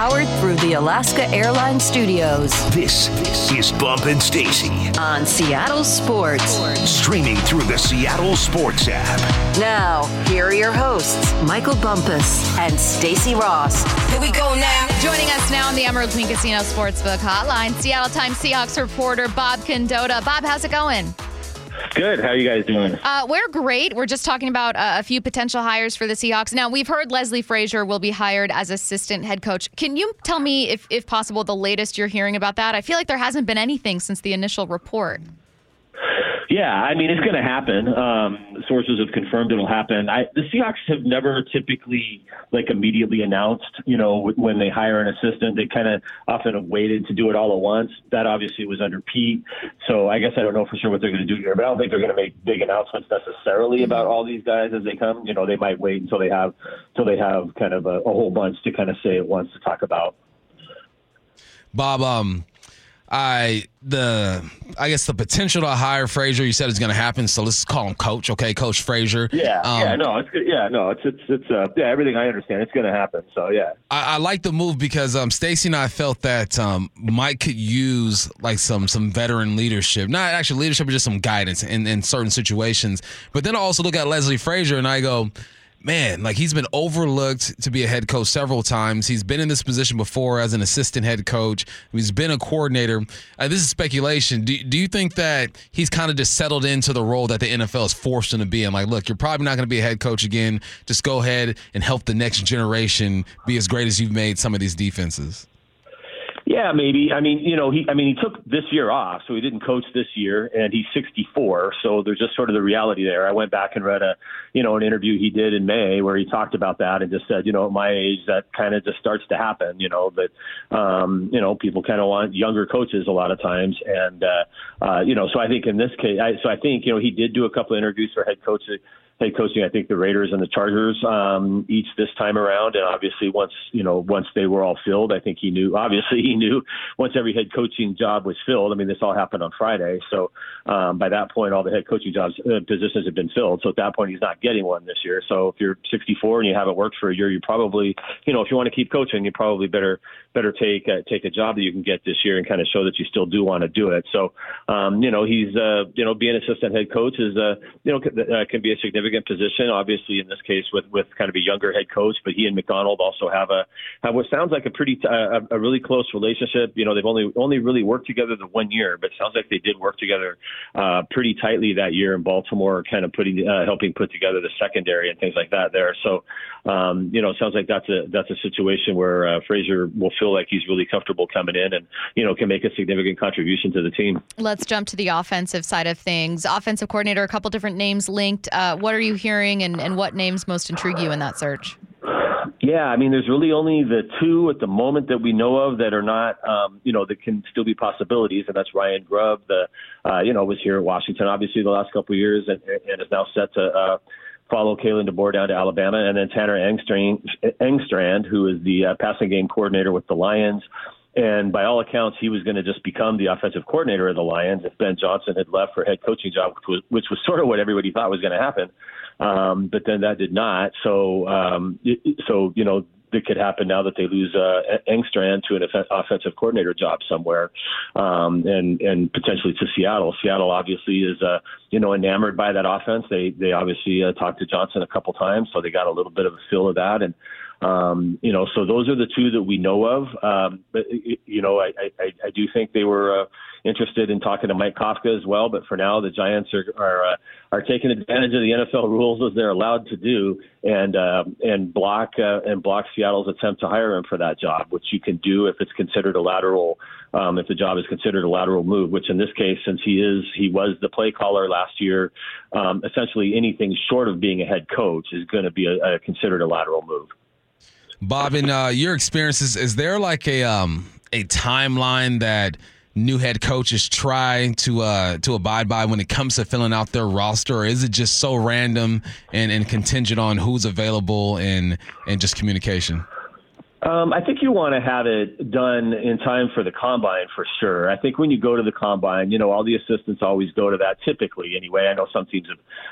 powered through the Alaska Airlines Studios. This, this is Bump and Stacy on Seattle Sports. Streaming through the Seattle Sports app. Now, here are your hosts, Michael Bumpus and Stacy Ross. Here we go now. Joining us now on the Emerald Queen Casino Sportsbook Hotline, Seattle Times Seahawks reporter Bob Condotta. Bob, how's it going? Good. How are you guys doing? Uh, we're great. We're just talking about uh, a few potential hires for the Seahawks. Now, we've heard Leslie Frazier will be hired as assistant head coach. Can you tell me, if, if possible, the latest you're hearing about that? I feel like there hasn't been anything since the initial report. Yeah, I mean it's going to happen. Um, sources have confirmed it'll happen. I, the Seahawks have never typically like immediately announced. You know, when they hire an assistant, they kind of often have waited to do it all at once. That obviously was under Pete. So I guess I don't know for sure what they're going to do here, but I don't think they're going to make big announcements necessarily about all these guys as they come. You know, they might wait until they have until they have kind of a, a whole bunch to kind of say at once to talk about. Bob, um, I the I guess the potential to hire Frazier. You said is going to happen, so let's call him Coach. Okay, Coach Frazier. Yeah, um, yeah, no, it's good. Yeah, no, it's it's it's uh, yeah, everything I understand. It's going to happen. So yeah, I, I like the move because um, Stacy and I felt that um, Mike could use like some some veteran leadership, not actually leadership, but just some guidance in in certain situations. But then I also look at Leslie Frazier and I go man, like he's been overlooked to be a head coach several times. He's been in this position before as an assistant head coach. He's been a coordinator. Uh, this is speculation. Do, do you think that he's kind of just settled into the role that the NFL has forced him to be in? Like, look, you're probably not going to be a head coach again. Just go ahead and help the next generation be as great as you've made some of these defenses. Yeah, maybe. I mean, you know, he I mean, he took this year off, so he didn't coach this year and he's 64, so there's just sort of the reality there. I went back and read a, you know, an interview he did in May where he talked about that and just said, you know, at my age that kind of just starts to happen, you know, that um, you know, people kind of want younger coaches a lot of times and uh uh you know, so I think in this case I so I think, you know, he did do a couple of interviews for head coaches head coaching, I think the Raiders and the Chargers um, each this time around. And obviously, once you know, once they were all filled, I think he knew. Obviously, he knew once every head coaching job was filled. I mean, this all happened on Friday, so um, by that point, all the head coaching jobs uh, positions have been filled. So at that point, he's not getting one this year. So if you're 64 and you haven't worked for a year, you probably, you know, if you want to keep coaching, you probably better better take uh, take a job that you can get this year and kind of show that you still do want to do it. So, um, you know, he's uh, you know, being assistant head coach is uh, you know, uh, can be a significant significant position. Obviously, in this case, with with kind of a younger head coach, but he and Macdonald also have a have what sounds like a pretty uh, a really close relationship. You know, they've only only really worked together the one year, but sounds like they did work together uh, pretty tightly that year in Baltimore, kind of putting uh, helping put together the secondary and things like that there. So, um, you know, it sounds like that's a that's a situation where uh, Frazier will feel like he's really comfortable coming in and you know can make a significant contribution to the team. Let's jump to the offensive side of things. Offensive coordinator, a couple different names linked. Uh, what are you hearing, and, and what names most intrigue you in that search? Yeah, I mean, there's really only the two at the moment that we know of that are not, um, you know, that can still be possibilities, and that's Ryan Grubb, the, uh, you know, was here at Washington obviously the last couple of years, and, and is now set to uh, follow Kalen DeBoer down to Alabama, and then Tanner Engstrand, Engstrand who is the uh, passing game coordinator with the Lions. And by all accounts, he was going to just become the offensive coordinator of the Lions if Ben Johnson had left for head coaching job, which was, which was sort of what everybody thought was going to happen. Um, but then that did not. So, um, so you know, that could happen now that they lose uh, Engstrand to an offensive coordinator job somewhere, um, and and potentially to Seattle. Seattle obviously is uh, you know enamored by that offense. They they obviously uh, talked to Johnson a couple times, so they got a little bit of a feel of that, and um, you know, so those are the two that we know of. Um, but you know, I, I, I do think they were uh, interested in talking to Mike Kafka as well. But for now, the Giants are are, uh, are taking advantage of the NFL rules as they're allowed to do, and uh, and block uh, and block Seattle's attempt to hire him for that job, which you can do if it's considered a lateral, um, if the job is considered a lateral move. Which in this case, since he is he was the play caller last year, um, essentially anything short of being a head coach is going to be a, a considered a lateral move. Bob, in uh, your experiences, is there like a um, a timeline that new head coaches try to uh, to abide by when it comes to filling out their roster, or is it just so random and, and contingent on who's available and and just communication? Um, I think you want to have it done in time for the combine for sure. I think when you go to the combine, you know, all the assistants always go to that typically anyway. I know some teams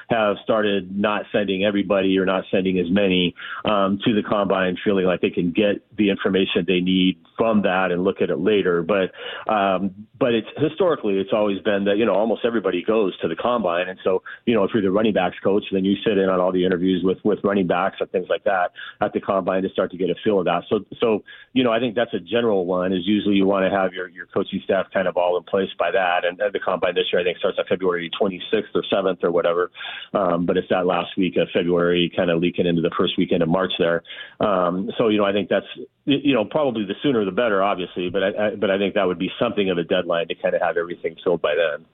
have, started not sending everybody or not sending as many um, to the combine, feeling like they can get the information they need from that and look at it later. But um, but it's historically it's always been that you know almost everybody goes to the combine, and so you know if you're the running backs coach, then you sit in on all the interviews with with running backs and things like that at the combine to start to get a feel of that. So so you know I think that's a general one. Is usually you want to have your your coaching staff kind of all in place by that, and, and the combine this year I think starts on February 26th or 7th or whatever, um, but it's that last week of February, kind of leaking into the first weekend of March there. Um, so you know I think that's you know probably the sooner the better, obviously, but I, I but I think that would be something of a deadline to kind of have everything filled by then.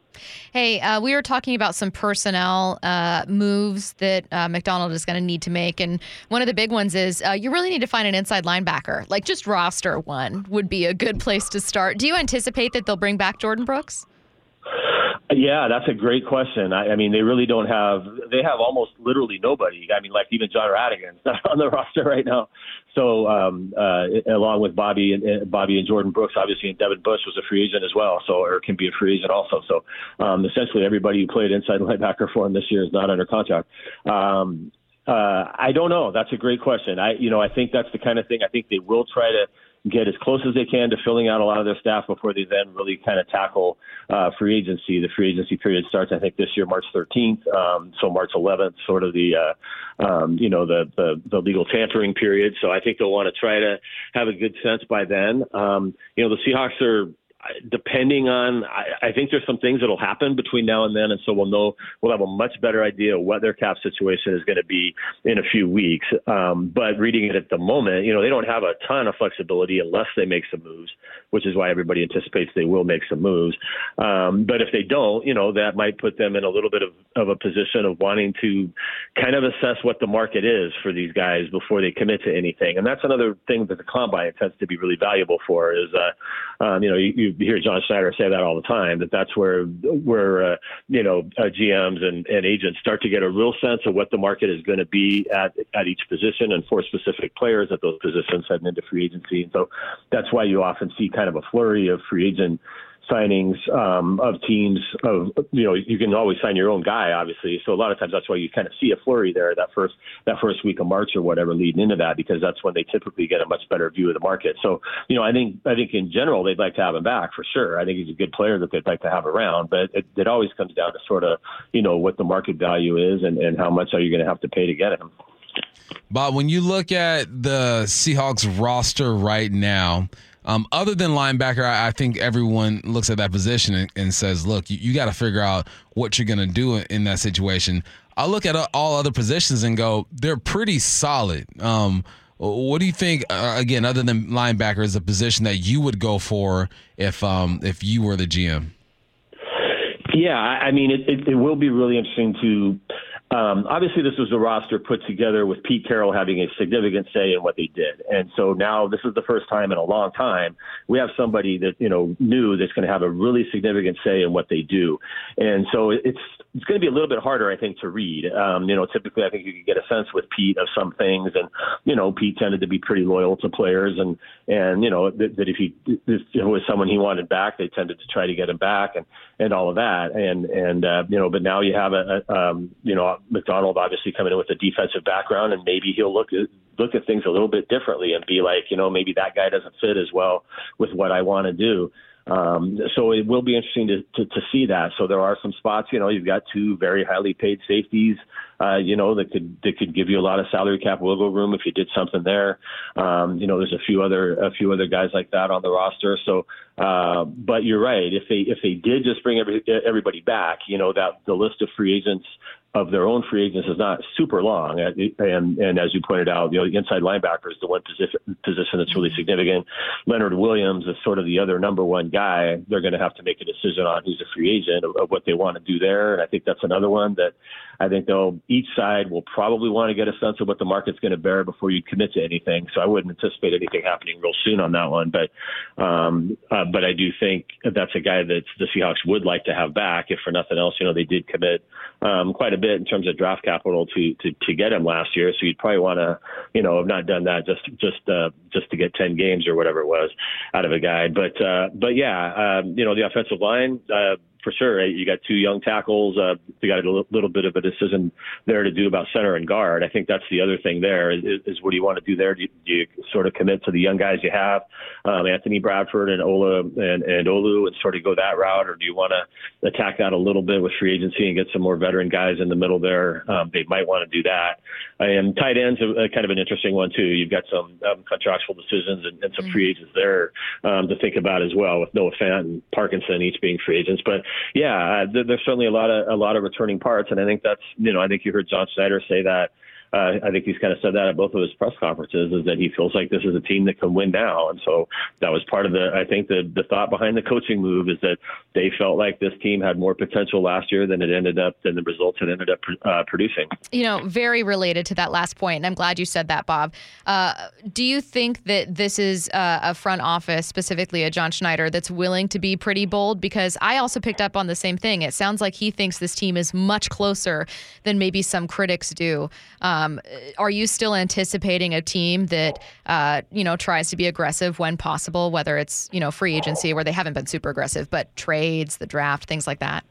Hey, uh, we were talking about some personnel uh, moves that uh, Macdonald is going to need to make, and one of the big ones is uh, you really need to find an inside linebacker. Like just roster one would be a good place to start. Do you anticipate that they'll bring back Jordyn Brooks? Yeah, that's a great question. I, I mean, they really don't have. They have almost literally nobody. I mean, like even Jon Rhattigan's not on the roster right now. So, um, uh, along with Bobby and uh, Bobby and Jordyn Brooks, obviously, and Devin Bush was a free agent as well, so or can be a free agent also. So, um, essentially, everybody who played inside linebacker for him this year is not under contract. Um, uh, I don't know. That's a great question. I, you know, I think that's the kind of thing. I think they will try to get as close as they can to filling out a lot of their staff before they then really kind of tackle uh, free agency. The free agency period starts, I think, this year March 13th, um, so March 11th, sort of the uh, um, you know the, the the legal tampering period. So I think they'll want to try to have a good sense by then. Um, you know, the Seahawks are depending on, I, I think there's some things that'll happen between now and then, and so we'll know we'll have a much better idea of what their cap situation is going to be in a few weeks. Um, but reading it at the moment, you know, they don't have a ton of flexibility unless they make some moves, which is why everybody anticipates they will make some moves. Um, but if they don't, you know, that might put them in a little bit of, of a position of wanting to kind of assess what the market is for these guys before they commit to anything. And that's another thing that the combine tends to be really valuable for is, uh, um, you know, you, you you hear John Schneider say that all the time. That that's where where uh, you know uh, GMs and, and agents start to get a real sense of what the market is going to be at at each position and for specific players at those positions heading into free agency. And so that's why you often see kind of a flurry of free agent signings um, of teams of you know you can always sign your own guy obviously. So a lot of times that's why you kind of see a flurry there that first that first week of March or whatever leading into that because that's when they typically get a much better view of the market. So you know I think I think in general they'd like to have him back for sure. I think he's a good player that they'd like to have around but it, it always comes down to sort of you know what the market value is and, and how much are you going to have to pay to get him. Bob, when you look at the Seahawks roster right now, um, other than linebacker, I, I, think everyone looks at that position and, and says, look, you, you got to figure out what you're going to do in that situation. I look at all other positions and go, they're pretty solid. Um, what do you think? Uh, again, other than linebacker, is a position that you would go for if um, if you were the GM? Yeah, I mean, it, it, it will be really interesting to um, obviously, this was a roster put together with Pete Carroll having a significant say in what they did, and so now this is the first time in a long time we have somebody that you know new that's going to have a really significant say in what they do, and so it's it's going to be a little bit harder, I think, to read. Um, you know, typically I think you could get a sense with Pete of some things, and you know, Pete tended to be pretty loyal to players, and and you know that, that if he if it was someone he wanted back, they tended to try to get him back, and and all of that, and and uh, you know, but now you have a, a um, you know Macdonald obviously coming in with a defensive background, and maybe he'll look at look at things a little bit differently and be like, you know, maybe that guy doesn't fit as well with what I want to do. Um, so it will be interesting to, to, to see that. So there are some spots, you know, you've got two very highly paid safeties, uh, you know, that could that could give you a lot of salary cap wiggle room if you did something there. Um, you know, there's a few other a few other guys like that on the roster. So, uh, but you're right. If they if they did just bring every, everybody back, you know, that the list of free agents of their own free agents is not super long. And and as you pointed out, you know, the inside linebacker is the one position position that's really significant. Leonard Williams is sort of the other number one guy. They're going to have to make a decision on who's a free agent of, of what they want to do there. And I think that's another one that I think they'll each side will probably want to get a sense of what the market's going to bear before you commit to anything. So I wouldn't anticipate anything happening real soon on that one. But um, uh, Uh, but I do think that's a guy that the Seahawks would like to have back, if for nothing else. You know, they did commit um, quite a bit in terms of draft capital to to, to get him last year, so you'd probably want to, you know, have not done that just just uh, just to get ten games or whatever it was out of a guy. But uh, but yeah, um, you know, the offensive line. Uh, for sure. You got two young tackles. Uh, you got a little bit of a decision there to do about center and guard. I think that's the other thing there is, is what do you want to do there? Do you, do you sort of commit to the young guys you have, um, Anthony Bradford and Ola and, and Olu, and sort of go that route, or do you want to attack that a little bit with free agency and get some more veteran guys in the middle there? Um, they might want to do that. And tight ends a, a kind of an interesting one too. You've got some um, contractual decisions and, and some free agents there um, to think about as well, with Noah Fant and Parkinson each being free agents. But yeah, uh, there, there's certainly a lot of a lot of returning parts, and I think that's you know I think you heard John Schneider say that uh, I think he's kind of said that at both of his press conferences is that he feels like this is a team that can win now, and so that was part of the I think the the thought behind the coaching move is that they felt like this team had more potential last year than it ended up than the results had ended up uh, producing. You know, very related to that last point, and I'm glad you said that, Bob. Uh, do you think that this is uh, a front office, specifically a John Schneider, that's willing to be pretty bold? Because I also picked up on the same thing. It sounds like he thinks this team is much closer than maybe some critics do. Um, um, are you still anticipating a team that uh, you know tries to be aggressive when possible, whether it's you know free agency where they haven't been super aggressive, but trades, the draft, things like that?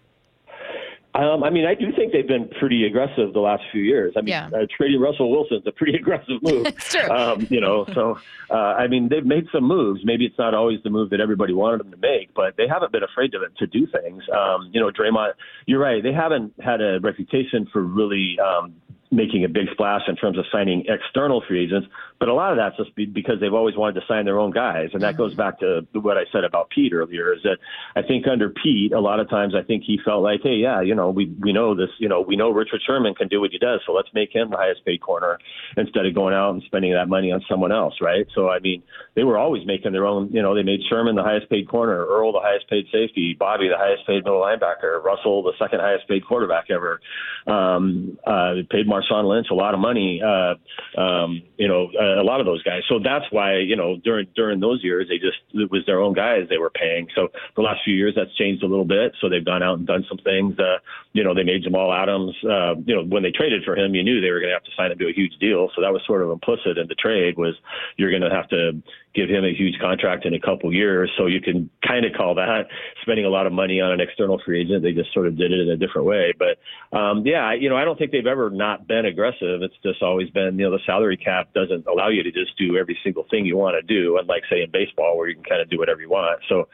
Um, I mean, I do think they've been pretty aggressive the last few years. I mean, yeah. uh, trading Russell Wilson's a pretty aggressive move. Um, you know, so uh, I mean, they've made some moves. Maybe it's not always the move that everybody wanted them to make, but they haven't been afraid to to do things. Um, you know, Draymond, you're right. They haven't had a reputation for really um, making a big splash in terms of signing external free agents, but a lot of that's just because they've always wanted to sign their own guys, and that goes back to what I said about Pete earlier. Is that I think under Pete, a lot of times I think he felt like, hey, yeah, you know, we we know this, you know, we know Richard Sherman can do what he does, so let's make him the highest paid corner instead of going out and spending that money on someone else, right? So I mean, they were always making their own. You know, they made Sherman the highest paid corner, Earl the highest paid safety, Bobby the highest paid middle linebacker, Russell the second highest paid quarterback ever. Um, uh, paid Marshawn Lynch a lot of money. Uh, um, you know, a, a lot of those guys. So that's why you know during during those years they just it was their own guys they were paying. So the last few years that's changed a little bit. So they've gone out and done some things. Uh, you know, they made Jamal Adams. Uh, you know, when they traded for him, you knew they were going to have to sign him to a huge deal. So that was sort of implicit in the trade was you're going to have to give him a huge contract in a couple years. So you can kind of call that spending a lot of money on an external free agent. They just sort of did it in a different way. But um, yeah, you know, I don't think they've ever not been aggressive. It's just always been, you know, the salary cap doesn't allow you to just do every single thing you want to do, unlike say in baseball where you can kind of do whatever you want. So,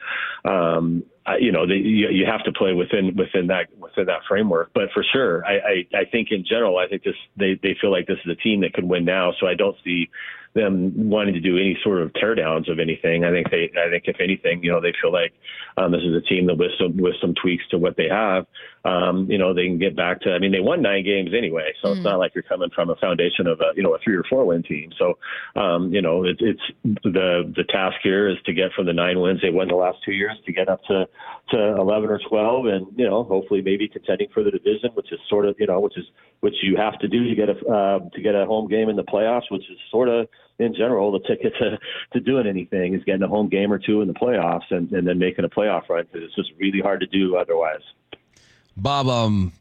um, I, you know, they, you, you have to play within within that within that framework. But for sure, I, I, I think in general, I think this they they feel like this is a team that could win now. So I don't see them wanting to do any sort of teardowns of anything. I think they, I think if anything, you know, they feel like um, this is a team that with some with some tweaks to what they have, um, you know, they can get back to. I mean, they won nine games anyway, so mm. it's not like you're coming from a foundation of a you know a three or four win team. So, um, you know, it, it's the the task here is to get from the nine wins they won the last two years to get up to to 11 or 12, and you know, hopefully maybe contending for the division, which is sort of you know, which is which you have to do to get a uh, to get a home game in the playoffs, which is sort of in general the ticket to to doing anything is getting a home game or two in the playoffs and, and then making a playoff run because it's just really hard to do otherwise. Bob, um,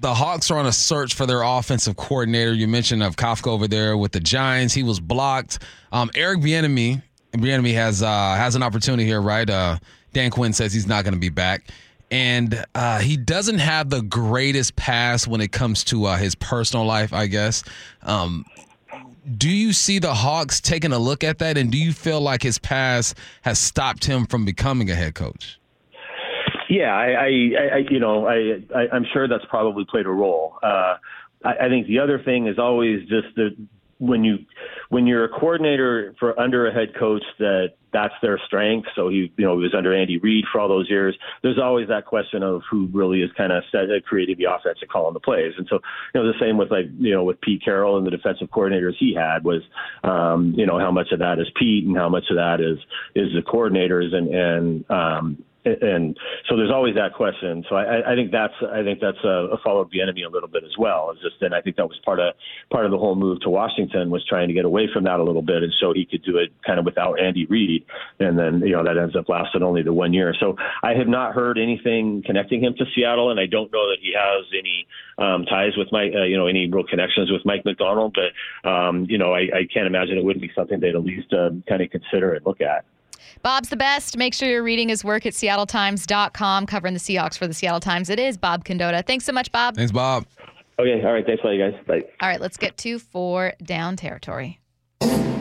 the Hawks are on a search for their offensive coordinator. You mentioned of Kafka over there with the Giants. He was blocked. Um, Eric Bieniemy, Bieniemy has uh, has an opportunity here, right? Uh, Dan Quinn says he's not going to be back and uh, he doesn't have the greatest pass when it comes to uh, his personal life, I guess. Um, do you see the Hawks taking a look at that, and do you feel like his past has stopped him from becoming a head coach? Yeah, I, I, I you know, I, I, am sure that's probably played a role. Uh, I, I think the other thing is always just that when you when you're a coordinator for under a head coach that that's their strength. So he, you know, he was under Andy Reid for all those years. There's always that question of who really is kind of set, uh, creating the offense and calling the plays. And so, you know, the same with like, you know, with Pete Carroll and the defensive coordinators he had was, um, you know, how much of that is Pete and how much of that is is the coordinators and and um, and so there's always that question. So I, I think that's I think that's a, a follow up Bieniemy a little bit as well. It's just and I think that was part of part of the whole move to Washington was trying to get away from that a little bit, and so he could do it kind of without Andy Reid, and then you know that ends up lasting only the one year. So I have not heard anything connecting him to Seattle, and I don't know that he has any um, ties with Mike, uh, you know, any real connections with Mike Macdonald. But um, you know, I, I can't imagine it wouldn't be something they'd at least uh, kind of consider and look at. Bob's the best. Make sure you're reading his work at seattletimes.com, covering the Seahawks for the Seattle Times. It is Bob Condotta. Thanks so much, Bob. Thanks, Bob. Okay, all right. Thanks a lot, you guys. Bye. All right, let's get to four down territory.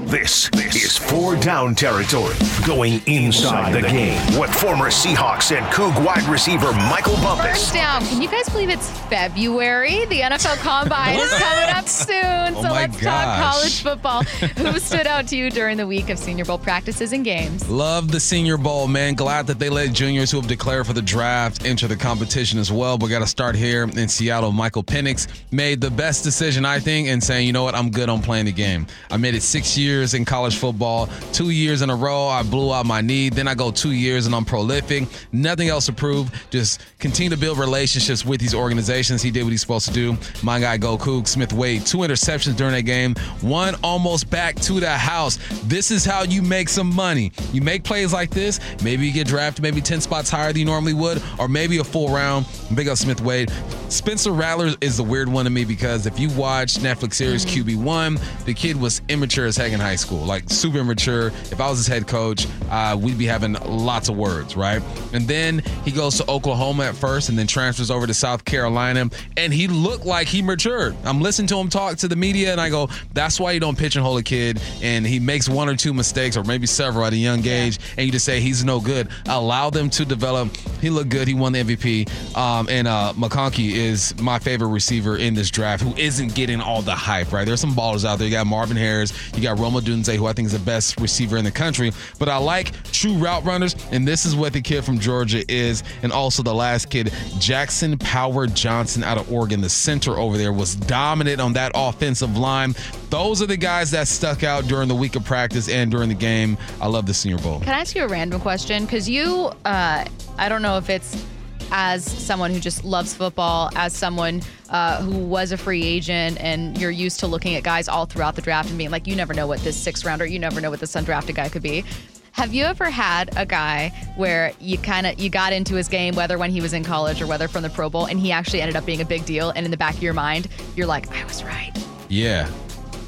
This, this is four down territory, going inside the game with former Seahawks and Coug wide receiver Michael Bumpus. First down. Can you guys believe it's February? The NFL Combine is coming up soon. Oh so my let's talk college football. Who stood out to you during the week of Senior Bowl practices and games? Love the Senior Bowl, man. Glad that they let juniors who have declared for the draft enter the competition as well. But got to start here in Seattle. Michael Penix made the best decision, I think, in saying, you know what, I'm good on playing the game. I made it six years in college football, two years in a row. I blew out my knee. Then I go two years and I'm prolific. Nothing else to prove. Just continue to build relationships with these organizations. He did what he's supposed to do. My guy, Go Coug, Smith Wade, two interceptions during that game, one almost back to the house. This is how you make some money. You make plays like this. Maybe you get drafted maybe 10 spots higher than you normally would, or maybe a full round. Big up Smith Wade. Spencer Rattler is the weird one to me because if you watch Netflix series mm. QB1, the kid was immature as heck in high school, like super immature. If I was his head coach, uh, we'd be having lots of words, right? And then he goes to Oklahoma at first and then transfers over to South Carolina, and he looked like he matured. I'm listening to him talk to the media, and I go, that's why you don't pigeonhole a kid, and he makes one or two mistakes, or maybe several at a young age, and you just say he's no good. Allow them to develop. He looked good. He won the MVP. Um, and uh, McConkey is my favorite receiver in this draft who isn't getting all the hype, right? There's some ballers out there. You got Marvin Harris, you got Rome Odunze, who I think is the best receiver in the country. But I like true route runners, and this is what the kid from Georgia is. And also the last kid, Jackson Powers-Johnson out of Oregon, the center over there, was dominant on that offensive line. Those are the guys that stuck out during the week of practice and during the game. I love the Senior Bowl. Can I ask you a random question? Because you, uh, I don't know if it's as someone who just loves football, as someone uh, who was a free agent, and you're used to looking at guys all throughout the draft and being like, you never know what this sixth rounder, you never know what this undrafted guy could be. Have you ever had a guy where you kind of you got into his game, whether when he was in college or whether from the Pro Bowl, and he actually ended up being a big deal, and in the back of your mind, you're like, I was right. Yeah,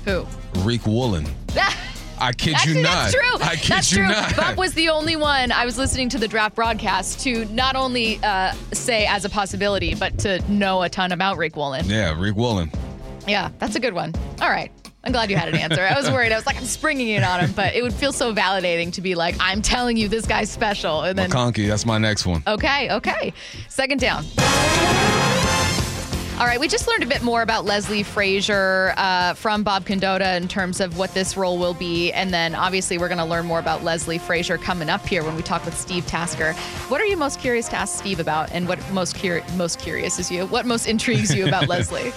Who? Riq Woolen. I kid Actually, you not. that's true. I kid that's you true. not. Bob was the only one I was listening to the draft broadcast to not only uh, say as a possibility, but to know a ton about Riq Woolen. yeah, Riq Woolen. Yeah, that's a good one. All right. I'm glad you had an answer. I was worried. I was like, I'm springing it on him, but it would feel so validating to be like, I'm telling you, this guy's special. And then, McConkey, that's my next one. okay, okay. Second down. All right, we just learned a bit more about Leslie Frazier uh, from Bob Condotta in terms of what this role will be. And then obviously, we're going to learn more about Leslie Frazier coming up here when we talk with Steve Tasker. What are you most curious to ask Steve about? And what most, curi- most curious is you? What most intrigues you about Leslie?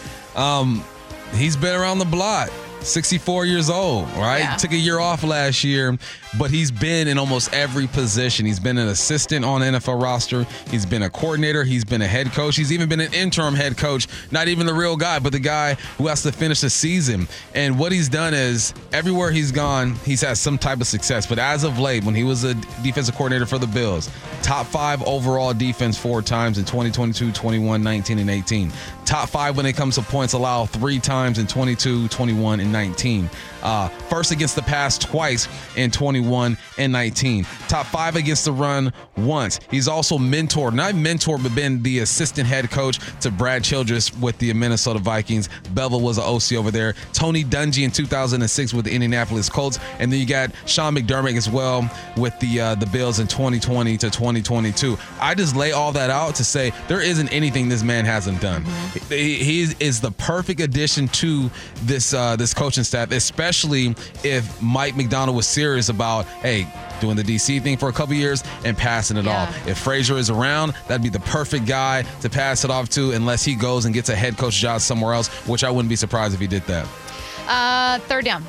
He's been around the block. 64 years old, right? Yeah. Took a year off last year, but he's been in almost every position. He's been an assistant on the NFL roster. He's been a coordinator. He's been a head coach. He's even been an interim head coach. Not even the real guy, but the guy who has to finish the season. And what he's done is everywhere he's gone, he's had some type of success. But as of late, when he was a defensive coordinator for the Bills, top five overall defense four times in 2022, 21, 19, and 18. Top five when it comes to points allowed three times in 22, 21, and 19. Uh, first against the pass twice in 21 and 19. Top five against the run once. He's also mentored, not mentored, but been the assistant head coach to Brad Childress with the Minnesota Vikings. Bevell was an OC over there. Tony Dungy in 2006 with the Indianapolis Colts, and then you got Sean McDermott as well with the uh, the Bills in 2020 to 2022. I just lay all that out to say there isn't anything this man hasn't done. He, he is the perfect addition to this uh, this coaching staff, especially if Mike Macdonald was serious about hey doing the DC thing for a couple years and passing it Yeah. off. If Frazier is around, that'd be the perfect guy to pass it off to, unless he goes and gets a head coach job somewhere else, which I wouldn't be surprised if he did that. Uh, third down.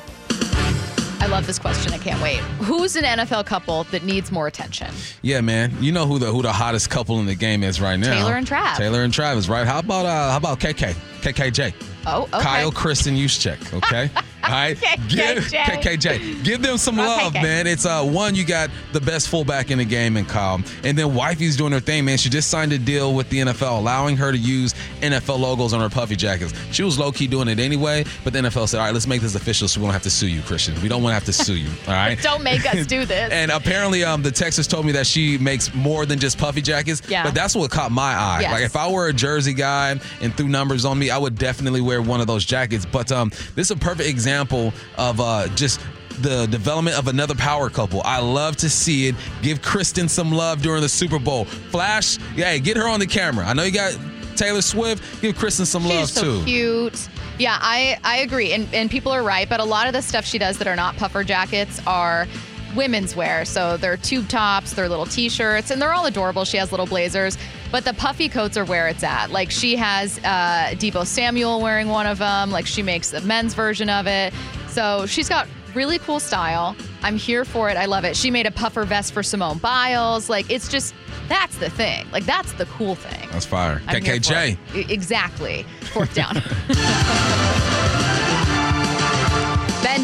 I love this question. I can't wait. Who's an NFL couple that needs more attention? Yeah, man. You know who the who the hottest couple in the game is right now? Taylor and Trav. Taylor and Travis, right? How about uh how about KK? KKJ. Oh, okay. Kyle Kristin Juszczyk, okay? All right. Give, KKJ. KKJ. Give them some Oh, love, KK. man. It's uh one, you got the best fullback in the game in Kyle. And then wifey's doing her thing, man. She just signed a deal with the NFL, allowing her to use NFL logos on her puffy jackets. She was low-key doing it anyway, but the NFL said, all right, let's make this official so we don't have to sue you, Kristin. We don't want to have to sue you. All right. Don't make us do this. And apparently, um, the Texas told me that she makes more than just puffy jackets. Yeah. But that's what caught my eye. Yes. Like if I were a Jersey guy and threw numbers on me, I would definitely wear one of those jackets. But um, this is a perfect example of uh, just the development of another power couple. I love to see it. Give Kristin some love during the Super Bowl. Flash, yeah, get her on the camera. I know you got Taylor Swift. Give Kristin some love so too. cute. Yeah, I, I agree. And, and people are right. But a lot of the stuff she does that are not puffer jackets are women's wear. So they're tube tops, they're little t shirts, and they're all adorable. She has little blazers. But the puffy coats are where it's at. Like she has uh, Deebo Samuel wearing one of them. Like she makes the men's version of it. So she's got really cool style. I'm here for it. I love it. She made a puffer vest for Simone Biles. Like it's just, that's the thing. Like that's the cool thing. That's fire. I'm KKJ. Exactly. Fourth down.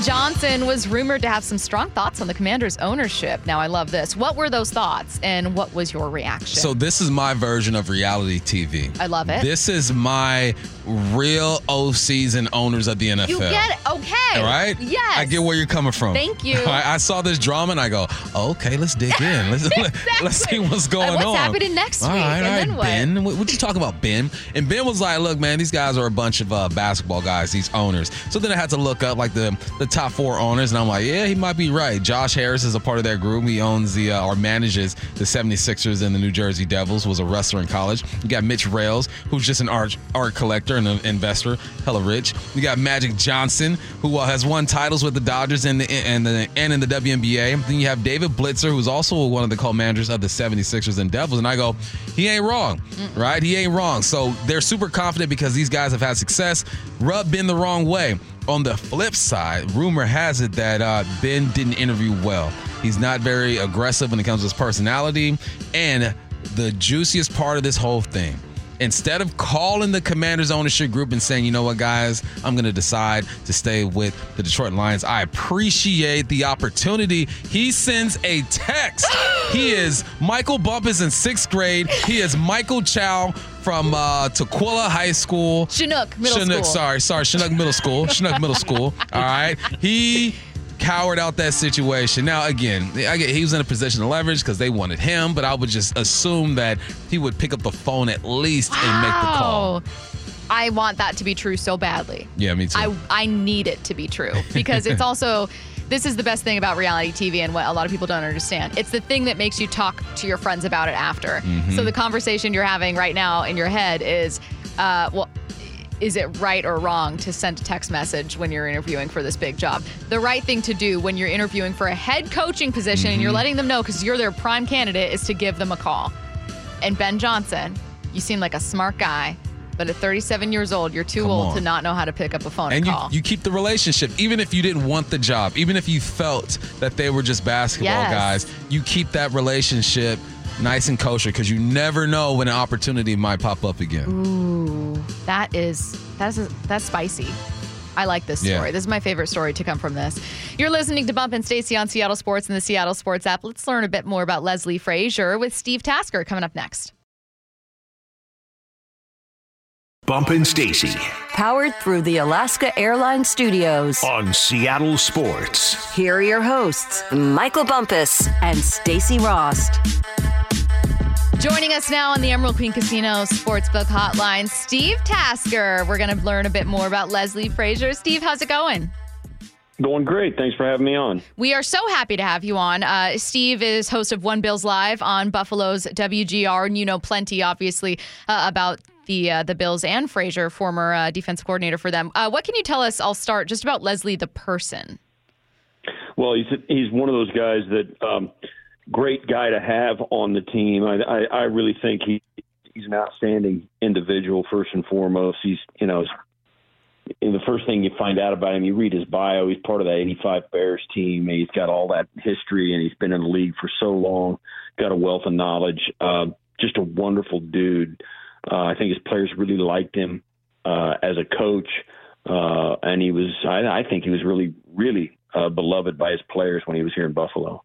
Johnson was rumored to have some strong thoughts on the Commanders' ownership. Now, I love this. What were those thoughts, and what was your reaction? So this is my version of reality TV. I love it. This is my real O-season owners of the NFL. you get it. Okay. All right? Yes. I get where you're coming from. Thank you. Right, I saw this drama and I go, okay, let's dig in. Let's let's see what's going what's on. happening next All week? right, And all right, then what? Ben. What, what you talking about, Ben? And Ben was like, look, man, these guys are a bunch of uh, basketball guys, these owners. So then I had to look up like the the top four owners, and I'm like, yeah, he might be right. Josh Harris is a part of that group. He owns the uh, or manages the 76ers and the New Jersey Devils. Was a wrestler in college. You got Mitch Rales, who's just an art art collector and an investor, hella rich. You got Magic Johnson, who uh, has won titles with the Dodgers and the and the and in the WNBA. Then you have David Blitzer, who's also one of the co-managers of the 76ers and Devils. And I go, he ain't wrong, right? He ain't wrong. So they're super confident because these guys have had success. Rub Ben the wrong way. On the flip side, rumor has it that uh, Ben didn't interview well. He's not very aggressive when it comes to his personality. And the juiciest part of this whole thing instead of calling the commander's ownership group and saying, you know what, guys, I'm going to decide to stay with the Detroit Lions, I appreciate the opportunity. He sends a text. he is Michael Bumpus in sixth grade. He is Michael Chow from uh, Tukwila High School. Chinook Middle Chinook, School. sorry, sorry, Chinook Middle School. Chinook Middle School. All right. He cowered out that situation. Now, again, I get he was in a position of leverage because they wanted him, but I would just assume that he would pick up the phone at least and make the call. I want that to be true so badly. Yeah, me too. I, I need it to be true because it's also this is the best thing about reality TV and what a lot of people don't understand. It's the thing that makes you talk to your friends about it after. Mm-hmm. So the conversation you're having right now in your head is, uh, well, is it right or wrong to send a text message when you're interviewing for this big job? The right thing to do when you're interviewing for a head coaching position and Mm-hmm. you're letting them know because you're their prime candidate is to give them a call. And Ben Johnson, you seem like a smart guy, but at 37 years old, you're too Come old on. to not know how to pick up a phone and, and you, you keep the relationship even if you didn't want the job even if you felt that they were just basketball Yes. guys you keep that relationship nice and kosher because you never know when an opportunity might pop up again Ooh, that is that's that's spicy. I like this story. Yeah. This is my favorite story to come from this. You're listening to Bump and Stacy on Seattle Sports and the Seattle Sports app. Let's learn a bit more about Leslie Frazier with Steve Tasker coming up next. Bumpin' Stacy Powered through the Alaska Airlines Studios. on Seattle Sports. Here are your hosts, Michael Bumpus and Stacy Ross. Joining us now on the Emerald Queen Casino Sportsbook Hotline, Steve Tasker. We're going to learn a bit more about Leslie Frazier. Steve, how's it going? Going great. Thanks for having me on. We are so happy to have you on. Uh, Steve is host of One Bills Live on Buffalo's WGR, and you know plenty, obviously, uh, about the uh, the Bills and Frazier, former uh, defensive coordinator for them. Uh, what can you tell us? I'll start just about Leslie the person. Well, he's he's one of those guys that um, great guy to have on the team. I I, I really think he he's an outstanding individual first and foremost. He's you know the first thing you find out about him, you read his bio. He's part of that '85 Bears team. He's got all that history, and he's been in the league for so long. Got a wealth of knowledge. Uh, just a wonderful dude. Uh, I think his players really liked him uh, as a coach, uh, and he was. I, I think he was really, really uh, beloved by his players when he was here in Buffalo.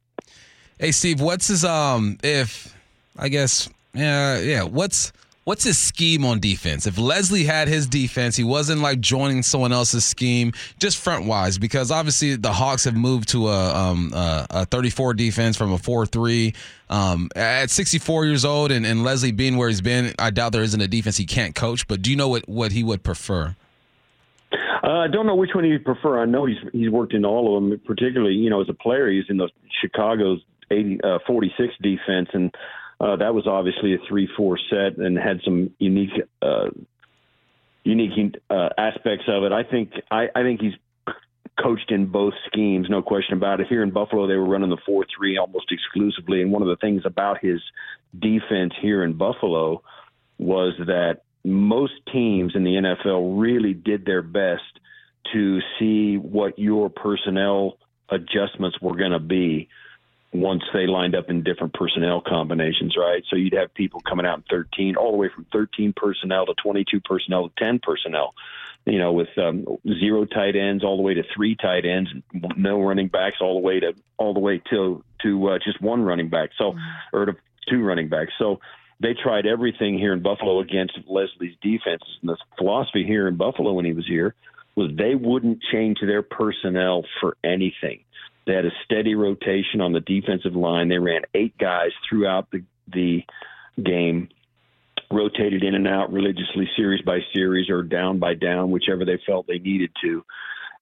Hey, Steve, what's his um? If I guess, yeah, yeah. What's what's his scheme on defense? If Leslie had his defense, he wasn't like joining someone else's scheme, just front wise, because obviously the Hawks have moved to a um a, a 34 defense from a 4-3. Um, at 64 years old and, and Leslie being where he's been, I doubt there isn't a defense he can't coach. But do you know what what he would prefer? Uh, I don't know which one he would prefer. I know he's he's worked in all of them. Particularly, you know, as a player, he's in the Chicago's 80, uh, 46 defense, and uh, that was obviously a three-four set and had some unique uh, unique uh, aspects of it. I think I, I think he's coached in both schemes, no question about it. Here in Buffalo, they were running the four-three almost exclusively, and one of the things about his defense here in Buffalo was that most teams in the NFL really did their best to see what your personnel adjustments were going to be once they lined up in different personnel combinations, right? So you'd have people coming out in 13, all the way from 13 personnel to 22 personnel to 10 personnel, you know, with um, zero tight ends all the way to three tight ends, no running backs all the way to all the way to to uh, just one running back, so or to two running backs. So they tried everything here in Buffalo against Leslie's defense. And the philosophy here in Buffalo when he was here was they wouldn't change their personnel for anything. They had a steady rotation on the defensive line. They ran eight guys throughout the the game, rotated in and out religiously, series by series or down by down, whichever they felt they needed to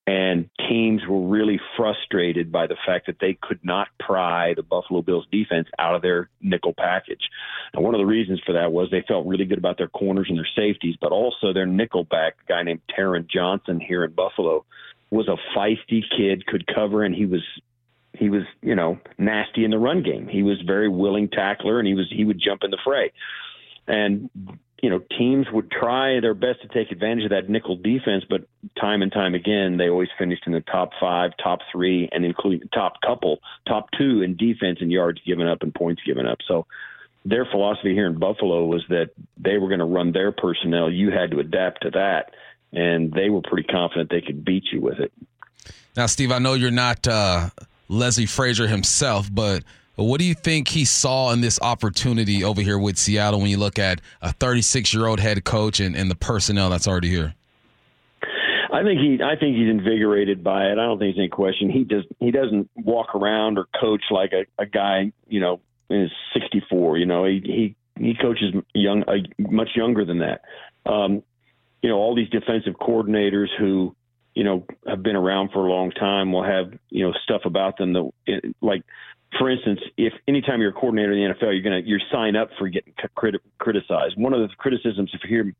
and teams were really frustrated by the fact that they could not pry the Buffalo Bills defense out of their nickel package. And one of the reasons for that was they felt really good about their corners and their safeties, but also their nickel back guy named Taron Johnson here in Buffalo was a feisty kid, could cover, and he was he was you know nasty in the run game. He was very willing tackler, and he was he would jump in the fray. And you know, teams would try their best to take advantage of that nickel defense, but time and time again, they always finished in the top five, top three, and including top couple, top two in defense and yards given up and points given up. So their philosophy here in Buffalo was that they were going to run their personnel. You had to adapt to that, and they were pretty confident they could beat you with it. Now, Steve, I know you're not uh, Leslie Frazier himself, but what do you think he saw in this opportunity over here with Seattle when you look at a 36 year old head coach and, and the personnel that's already here? I think he I think he's invigorated by it. I don't think there's any question. He does he doesn't walk around or coach like a, a guy, you know, is 64. You know, he he he coaches young uh, much younger than that. Um, you know, all these defensive coordinators who you know have been around for a long time will have you know stuff about them that like for instance, if anytime you're a coordinator in the NFL, you're gonna you're sign up for getting crit- criticized. One of the criticisms here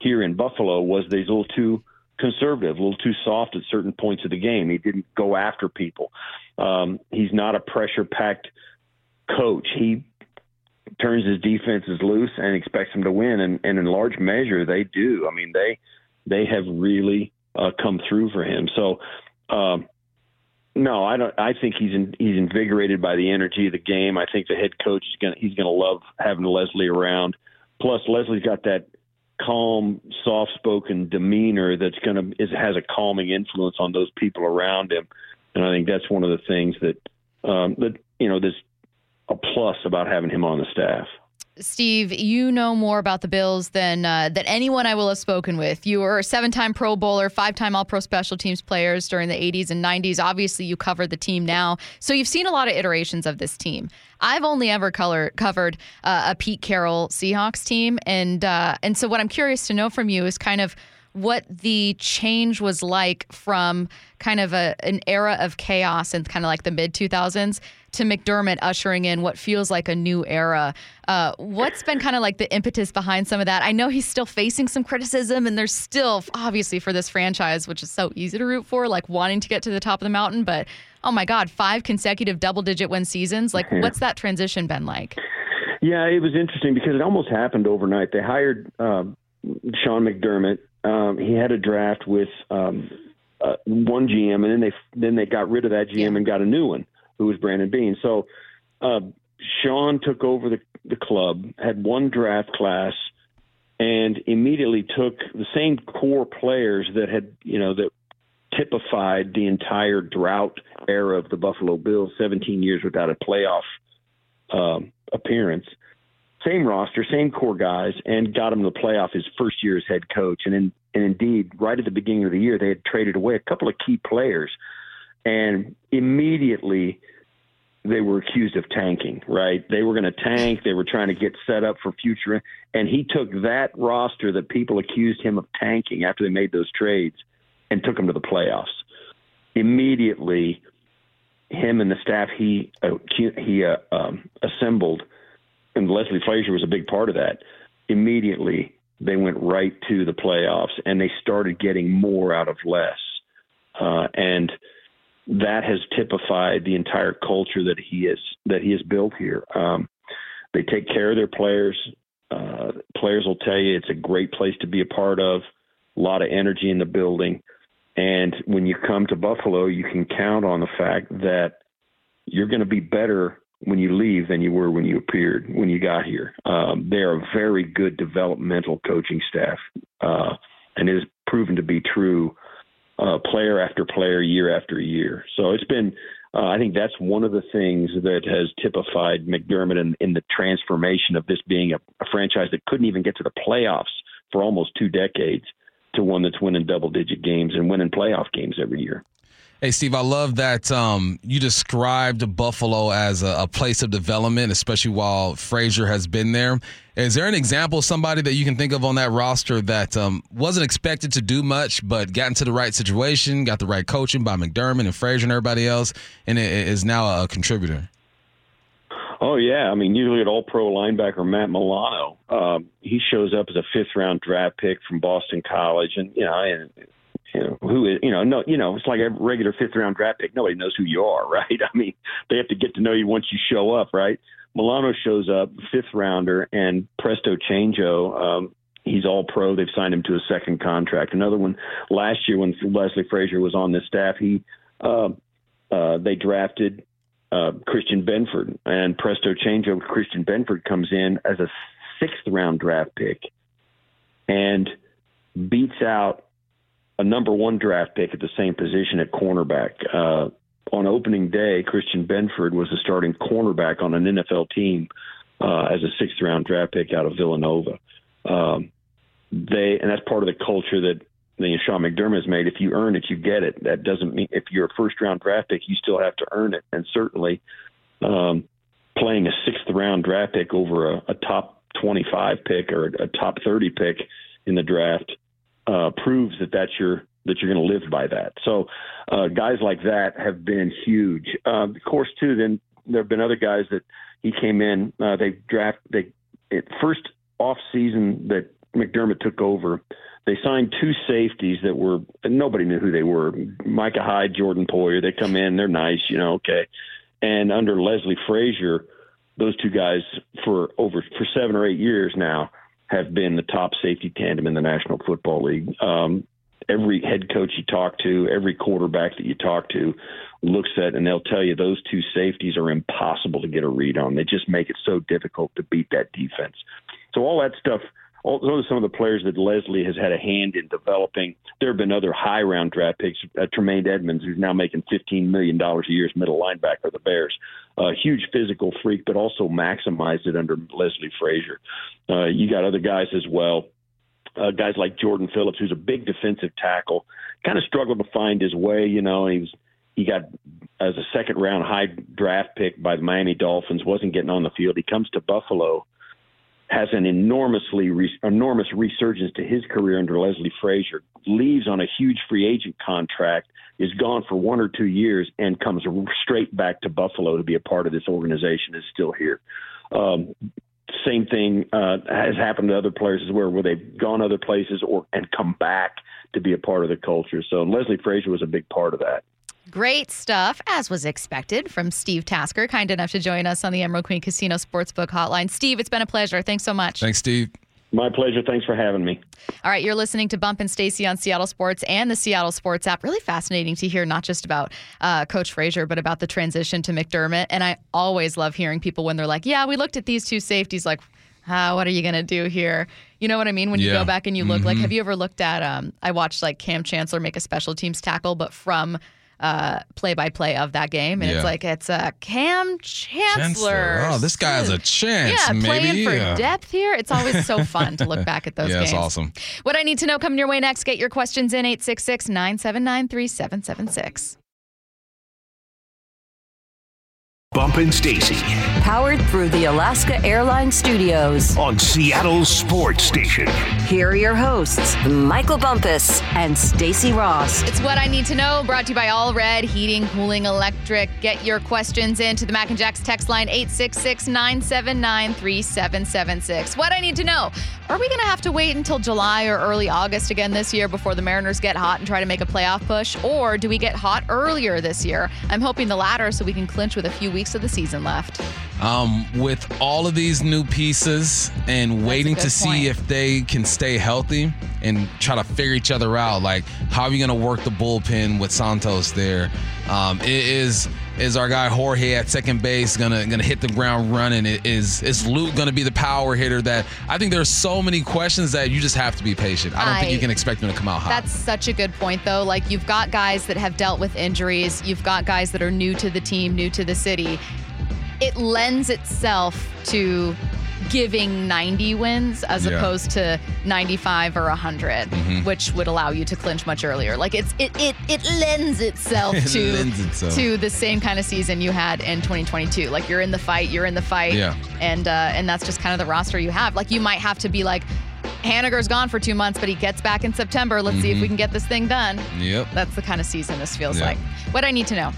here in Buffalo was that he's a little too conservative, a little too soft at certain points of the game. He didn't go after people. Um, he's not a pressure packed coach. He turns his defenses loose and expects them to win, and, and in large measure they do. I mean they they have really uh, come through for him. So. Um, no, I don't. I think he's in, he's invigorated by the energy of the game. I think the head coach is gonna he's to love having Leslie around. Plus, Leslie's got that calm, soft-spoken demeanor that's to is, has a calming influence on those people around him, and I think that's one of the things that um, that you know there's a plus about having him on the staff. Steve, you know more about the Bills than uh, than anyone I will have spoken with. You were a seven-time Pro Bowler, five-time All-Pro Special Teams players during the 80s and 90s. Obviously, you cover the team now, so you've seen a lot of iterations of this team. I've only ever color, covered uh, a Pete Carroll Seahawks team, and uh, and so what I'm curious to know from you is kind of what the change was like from kind of a an era of chaos in kind of like the mid 2000s to McDermott ushering in what feels like a new era. Uh, what's been kind of like the impetus behind some of that? I know he's still facing some criticism, and there's still obviously for this franchise, which is so easy to root for, like wanting to get to the top of the mountain. But oh my God, five consecutive double digit win seasons. Like, what's that transition been like? Yeah, it was interesting because it almost happened overnight. They hired um, Sean McDermott um, he had a draft with um, uh, one GM, and then they then they got rid of that GM and got a new one, who was Brandon Beane. So uh, Sean took over the the club, had one draft class, and immediately took the same core players that had you know that typified the entire drought era of the Buffalo Bills, 17 years without a playoff um, appearance. Same roster, same core guys, and got him to the playoff his first year as head coach. And in, and indeed, right at the beginning of the year, they had traded away a couple of key players, and immediately they were accused of tanking. Right? They were going to tank. They were trying to get set up for future. And he took that roster that people accused him of tanking after they made those trades and took them to the playoffs. Immediately, him and the staff he uh, he uh, um, assembled, and Leslie Frazier was a big part of that. Immediately, they went right to the playoffs, and they started getting more out of less, uh, and that has typified the entire culture that he has that he has built here. Um, they take care of their players. Uh, players will tell you it's a great place to be a part of. A lot of energy in the building. And when you come to Buffalo, you can count on the fact that you're going to be better when you leave than you were when you appeared when you got here. Um, they're a very good developmental coaching staff, uh, and it has proven to be true uh, player after player, year after year. So it's been. Uh, I think that's one of the things that has typified McDermott in, in the transformation of this being a, a franchise that couldn't even get to the playoffs for almost two decades to one that's winning double digit games and winning playoff games every year. Hey, Steve, I love that um, you described Buffalo as a, a, place of development, especially while Frazier has been there. Is there an example of somebody that you can think of on that roster that um, wasn't expected to do much, but got into the right situation, got the right coaching by McDermott and Frazier and everybody else, and is now a contributor? Oh yeah, I mean, usually at All Pro linebacker Matt Milano, um, he shows up as a fifth round draft pick from Boston College, and you know, and you know who is you know no you know it's like a regular fifth round draft pick. Nobody knows who you are, right? I mean, they have to get to know you once you show up, right? Milano shows up, fifth rounder, and presto changeo. Um, he's all pro. They've signed him to a second contract. Another one last year when Leslie Frazier was on the staff, he uh, uh, they drafted uh, Christian Benford, and presto changeo. Christian Benford comes in as a sixth round draft pick and beats out a number one draft pick at the same position at cornerback. Uh, on opening day, Christian Benford was a starting cornerback on an NFL team uh, as a sixth round draft pick out of Villanova. Um, they and that's part of the culture that you know, Sean McDermott has made. If you earn it, you get it. That doesn't mean if you're a first round draft pick, you still have to earn it. And certainly, um, playing a sixth round draft pick over a, a top 25 pick or a, a top 30 pick in the draft uh, proves that that's your that you're going to live by that. So, uh, guys like that have been huge. Uh, of course, too. Then there have been other guys that he came in. Uh, they draft they it, first off season that McDermott took over they signed two safeties that were nobody knew who they were. Micah Hyde, Jordan Poyer. They come in, they're nice, you know, okay. And under Leslie Frazier, those two guys for over for seven or eight years now have been the top safety tandem in the National Football League. Um, every head coach you talk to, every quarterback that you talk to looks at and they'll tell you those two safeties are impossible to get a read on. They just make it so difficult to beat that defense. So all that stuff those are some of the players that Leslie has had a hand in developing. There have been other high round draft picks. Uh, Tremaine Edmunds, who's now making $15 million a year as middle linebacker of the Bears. A uh, huge physical freak, but also maximized it under Leslie Frazier. Uh, you got other guys as well. Uh, guys like Jordan Phillips, who's a big defensive tackle, kind of struggled to find his way, you know, he was he got as a second round high draft pick by the Miami Dolphins, wasn't getting on the field. He comes to Buffalo has an enormously re- enormous resurgence to his career under Leslie Frazier, leaves on a huge free agent contract, is gone for one or two years, and comes straight back to Buffalo to be a part of this organization. Is still here. Um, same thing uh, has happened to other players as well, where they've gone other places or and come back to be a part of the culture. So Leslie Frazier was a big part of that. Great stuff, as was expected from Steve Tasker, kind enough to join us on the Emerald Queen Casino Sportsbook Hotline. Steve, it's been a pleasure. Thanks so much. Thanks, Steve. My pleasure. Thanks for having me. All right, you're listening to Bump and Stacy on Seattle Sports and the Seattle Sports app. Really fascinating to hear not just about uh, Coach Frazier, but about the transition to McDermott. And I always love hearing people when they're like, "Yeah, we looked at these two safeties. Like, ah, what are you gonna do here?" You know what I mean? When you Yeah. go back and you look, like, have you ever looked at? Um, I watched like Kam Chancellor make a special teams tackle, but from play by play of that game, and Yeah. it's like it's a Kam Chancellor. Oh, this guy has a chance. Yeah, maybe. playing for Yeah. depth here. It's always so fun to look back at those Yeah, games. it's awesome. What I need to know coming your way next. Get your questions in 866 979 3776. Bump and Stacy Powered through the Alaska Airlines Studios. on Seattle Sports Station. Here are your hosts, Michael Bumpus and Stacy Ross. It's what I need to know. Brought to you by All Red Heating, Cooling, Electric. Get your questions into the Mac and Jacks text line 866 979 3776. What I need to know. Are we going to have to wait until July or early August again this year before the Mariners get hot and try to make a playoff push? Or do we get hot earlier this year? I'm hoping the latter so we can clinch with a few weeks of the season left. Um, with all of these new pieces and waiting to see point. if they can stay healthy and try to figure each other out, like how are you going to work the bullpen with Santos there? Um, i- is is our guy Jorge at second base gonna gonna hit the ground running? Is is Luke gonna be the power hitter? That I think there's so many questions that you just have to be patient. I don't think you can expect them to come out hot. That's such a good point, though. Like, you've got guys that have dealt with injuries, you've got guys that are new to the team, new to the city. It lends itself to giving 90 wins as Yeah. opposed to 95 or 100 Mm-hmm. which would allow you to clinch much earlier like it's it it, it lends itself It to lends itself. to the same kind of season you had in 2022 like you're in the fight you're in the fight Yeah. and uh, and that's just kind of the roster you have. Like you might have to be like, Haniger's gone for two months, but he gets back in September. Let's see if we can get this thing done. Yep. That's the kind of season this feels Yeah. like. What I need to know.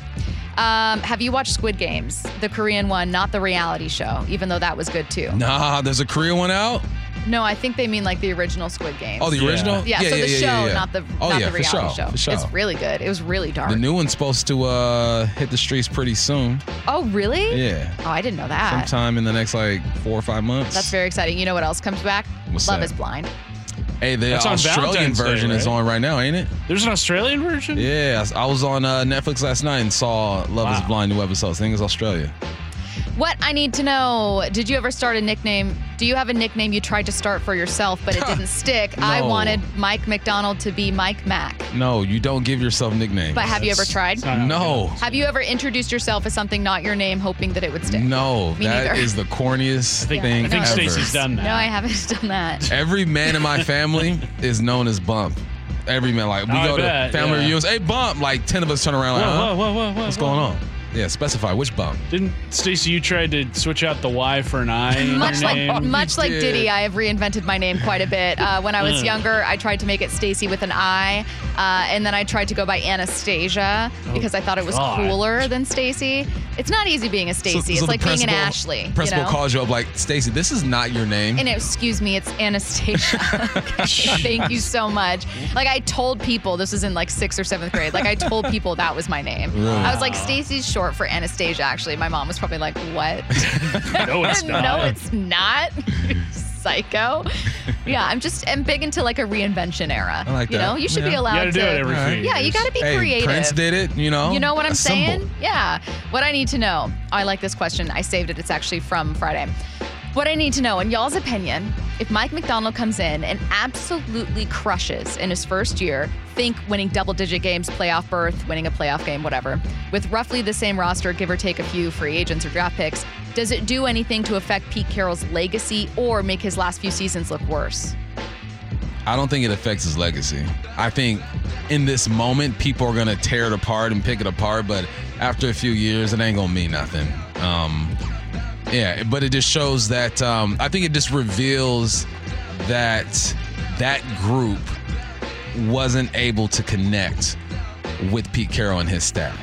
Um, have you watched Squid Games, the Korean one, not the reality show, even though that was good too? Nah, there's a Korean one out. No, I think they mean like the original Squid Games. Oh, the Yeah. original. yeah, so the show, not the oh not yeah, the reality for sure, show. For sure. It's really good. It was really dark. The new one's supposed to uh, hit the streets pretty soon. oh, really? Yeah. Oh, I didn't know that. Sometime in the next like four or five months. That's very exciting. You know what else comes back? What's Love that? is Blind. Hey, the That's Australian Valentine's Day, version is on right now, ain't it? There's an Australian version? Yeah, I was on uh, Netflix last night and saw Love Is Blind new episodes. I think it's Australia. What I need to know, did you ever start a nickname? Do you have a nickname you tried to start for yourself, but it didn't stick? I wanted Mike Macdonald to be Mike Mack. No, you don't give yourself nicknames. But have you ever tried? It's not how it no. Have you ever introduced yourself as something not your name, hoping that it would stick? no, Me that neither. is the corniest think- thing I think ever. Stacy's done that. No, I haven't done that. Every man in my family is known as Bump. Every man, like we Oh, I go to family yeah. reunions. Hey, Bump! Like ten of us turn around like, Whoa, huh? whoa, whoa, whoa, whoa. what's whoa, going on? Yeah, specify which bump. Didn't Stacy? You tried to switch out the Y for an I in Much your like name. much like. Diddy, I have reinvented my name quite a bit. Uh, when I was Mm. younger, I tried to make it Stacy with an I, uh, and then I tried to go by Anastasia because I thought it was Oh, God. cooler than Stacy. It's not easy being a Stacy. So- it's so the like being an principal- Ashley. you Principal know? calls you up like, Stacy, this is not your name. And excuse me, it's Anastasia. Thank you so much. Like I told people this was in like sixth or seventh grade. Like I told people that was my name. I was like, Stacy's short for Anastasia. Actually, my mom was probably like, "What? no, it's not. no, it's not." Psycho. Yeah, I'm just I'm big into like a reinvention era. I like you that. know, you should be Yeah. You allowed gotta do it every few yeah, you got to be hey, creative. Prince did it, you know. You know what I'm A symbol. saying? Yeah. What I need to know. I like this question. I saved it. It's actually from Friday. What I need to know, in y'all's opinion, if Mike Macdonald comes in and absolutely crushes in his first year, think winning double digit games, playoff berth, winning a playoff game, whatever, with roughly the same roster, give or take a few free agents or draft picks, does it do anything to affect Pete Carroll's legacy or make his last few seasons look worse? I don't think it affects his legacy. I think in this moment, people are gonna tear it apart and pick it apart, but after a few years, it ain't gonna mean nothing. Um, yeah, but it just shows that um, I think it just reveals that that group wasn't able to connect with Pete Carroll and his staff.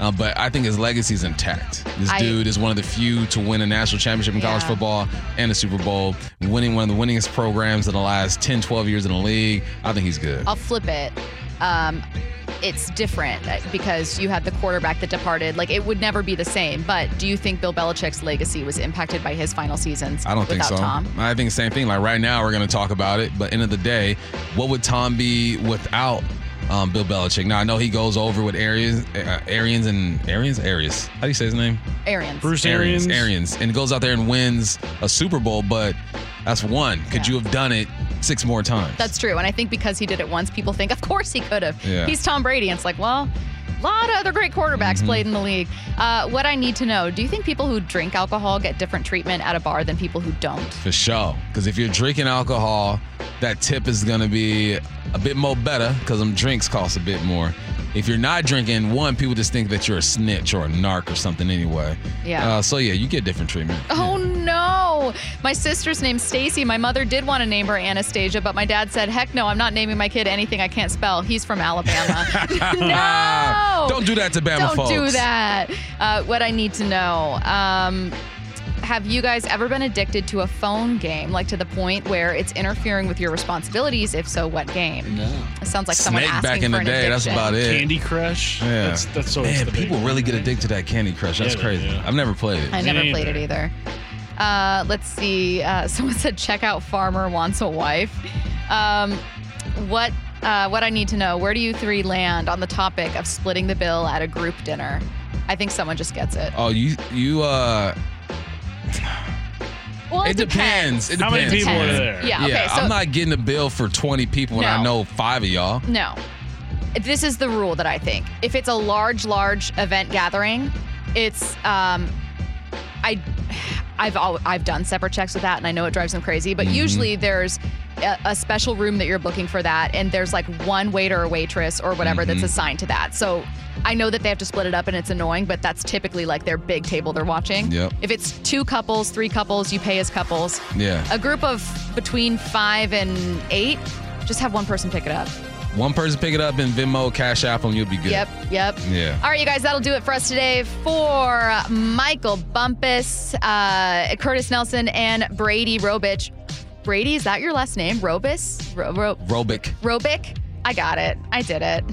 Uh, but I think his legacy is intact. This I- dude is one of the few to win a national championship in college football and a Super Bowl, winning one of the winningest programs in the last 10, 12 years in the league. I think he's good. I'll flip it. Um, it's different uh, because you had the quarterback that departed. Like it would never be the same. But do you think Bill Belichick's legacy was impacted by his final seasons? I don't think so. Tom? I think the same thing. Like right now, we're going to talk about it, but end of the day, what would Tom be without um, Bill Belichick? Now I know he goes over with Arians, uh, Arians and Arians, Arias. How do you say his name? Arians. Bruce Arians. Arians, and goes out there and wins a Super Bowl, but that's one. Could Yeah. you have done it six more times? That's true. And I think because he did it once, people think, of course he could have. Yeah. He's Tom Brady. And it's like, well, a lot of other great quarterbacks Mm-hmm. played in the league. Uh, what I need to know do you think people who drink alcohol get different treatment at a bar than people who don't? For sure. Because if you're drinking alcohol, that tip is going to be a bit more better because them drinks cost a bit more. If you're not drinking, one, people just think that you're a snitch or a narc or something anyway. Yeah. Uh, so, yeah, you get different treatment. Oh no! My sister's name's Stacy. My mother did want to name her Anastasia, but my dad said, "Heck no, I'm not naming my kid anything I can't spell." He's from Alabama. no! Don't do that to Bama Don't folks. do that. Uh, what I need to know. Um, have you guys ever been addicted to a phone game, like to the point where it's interfering with your responsibilities? If so, what game? No. It sounds like someone Snake asking back in for the an day. That's about it. Candy Crush. Yeah. That's that's always Man, the people one, really get right? addicted to that Candy Crush. That's Yeah, crazy. do. I've never played it. I never played it either. Uh, let's see. Uh, someone said, "Check out Farmer wants a wife." Um, what uh, what I need to know? Where do you three land on the topic of splitting the bill at a group dinner? I think someone just gets it. Oh, you, you, uh, Well, it depends. It How many depends. people are there? Yeah. Okay. yeah, so I'm not getting a bill for 20 people when I No. know five of y'all. No. This is the rule that I think. If it's a large, large event gathering, it's um I I've al- I've done separate checks with that and I know it drives them crazy, but mm-hmm. usually there's a, a special room that you're booking for that and there's like one waiter or waitress or whatever that's mm-hmm. assigned to that. So I know that they have to split it up and it's annoying, but that's typically like their big table they're watching. Yep. If it's two couples, three couples, you pay as couples. Yeah. A group of between 5 and 8, just have one person pick it up. One person pick it up in Venmo, Cash App, and you'll be good. Yep, yep. Yeah. All right, you guys, that'll do it for us today. For Michael Bumpus, uh, Curtis Nelson, and Brady Robich. Brady, is that your last name? Robis? Ro- Ro- Robic. Robic? I got it. I did it.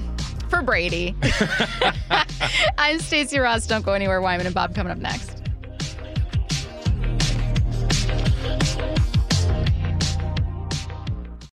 For Brady. I'm Stacy Ross. Don't go anywhere. Wyman and Bob coming up next.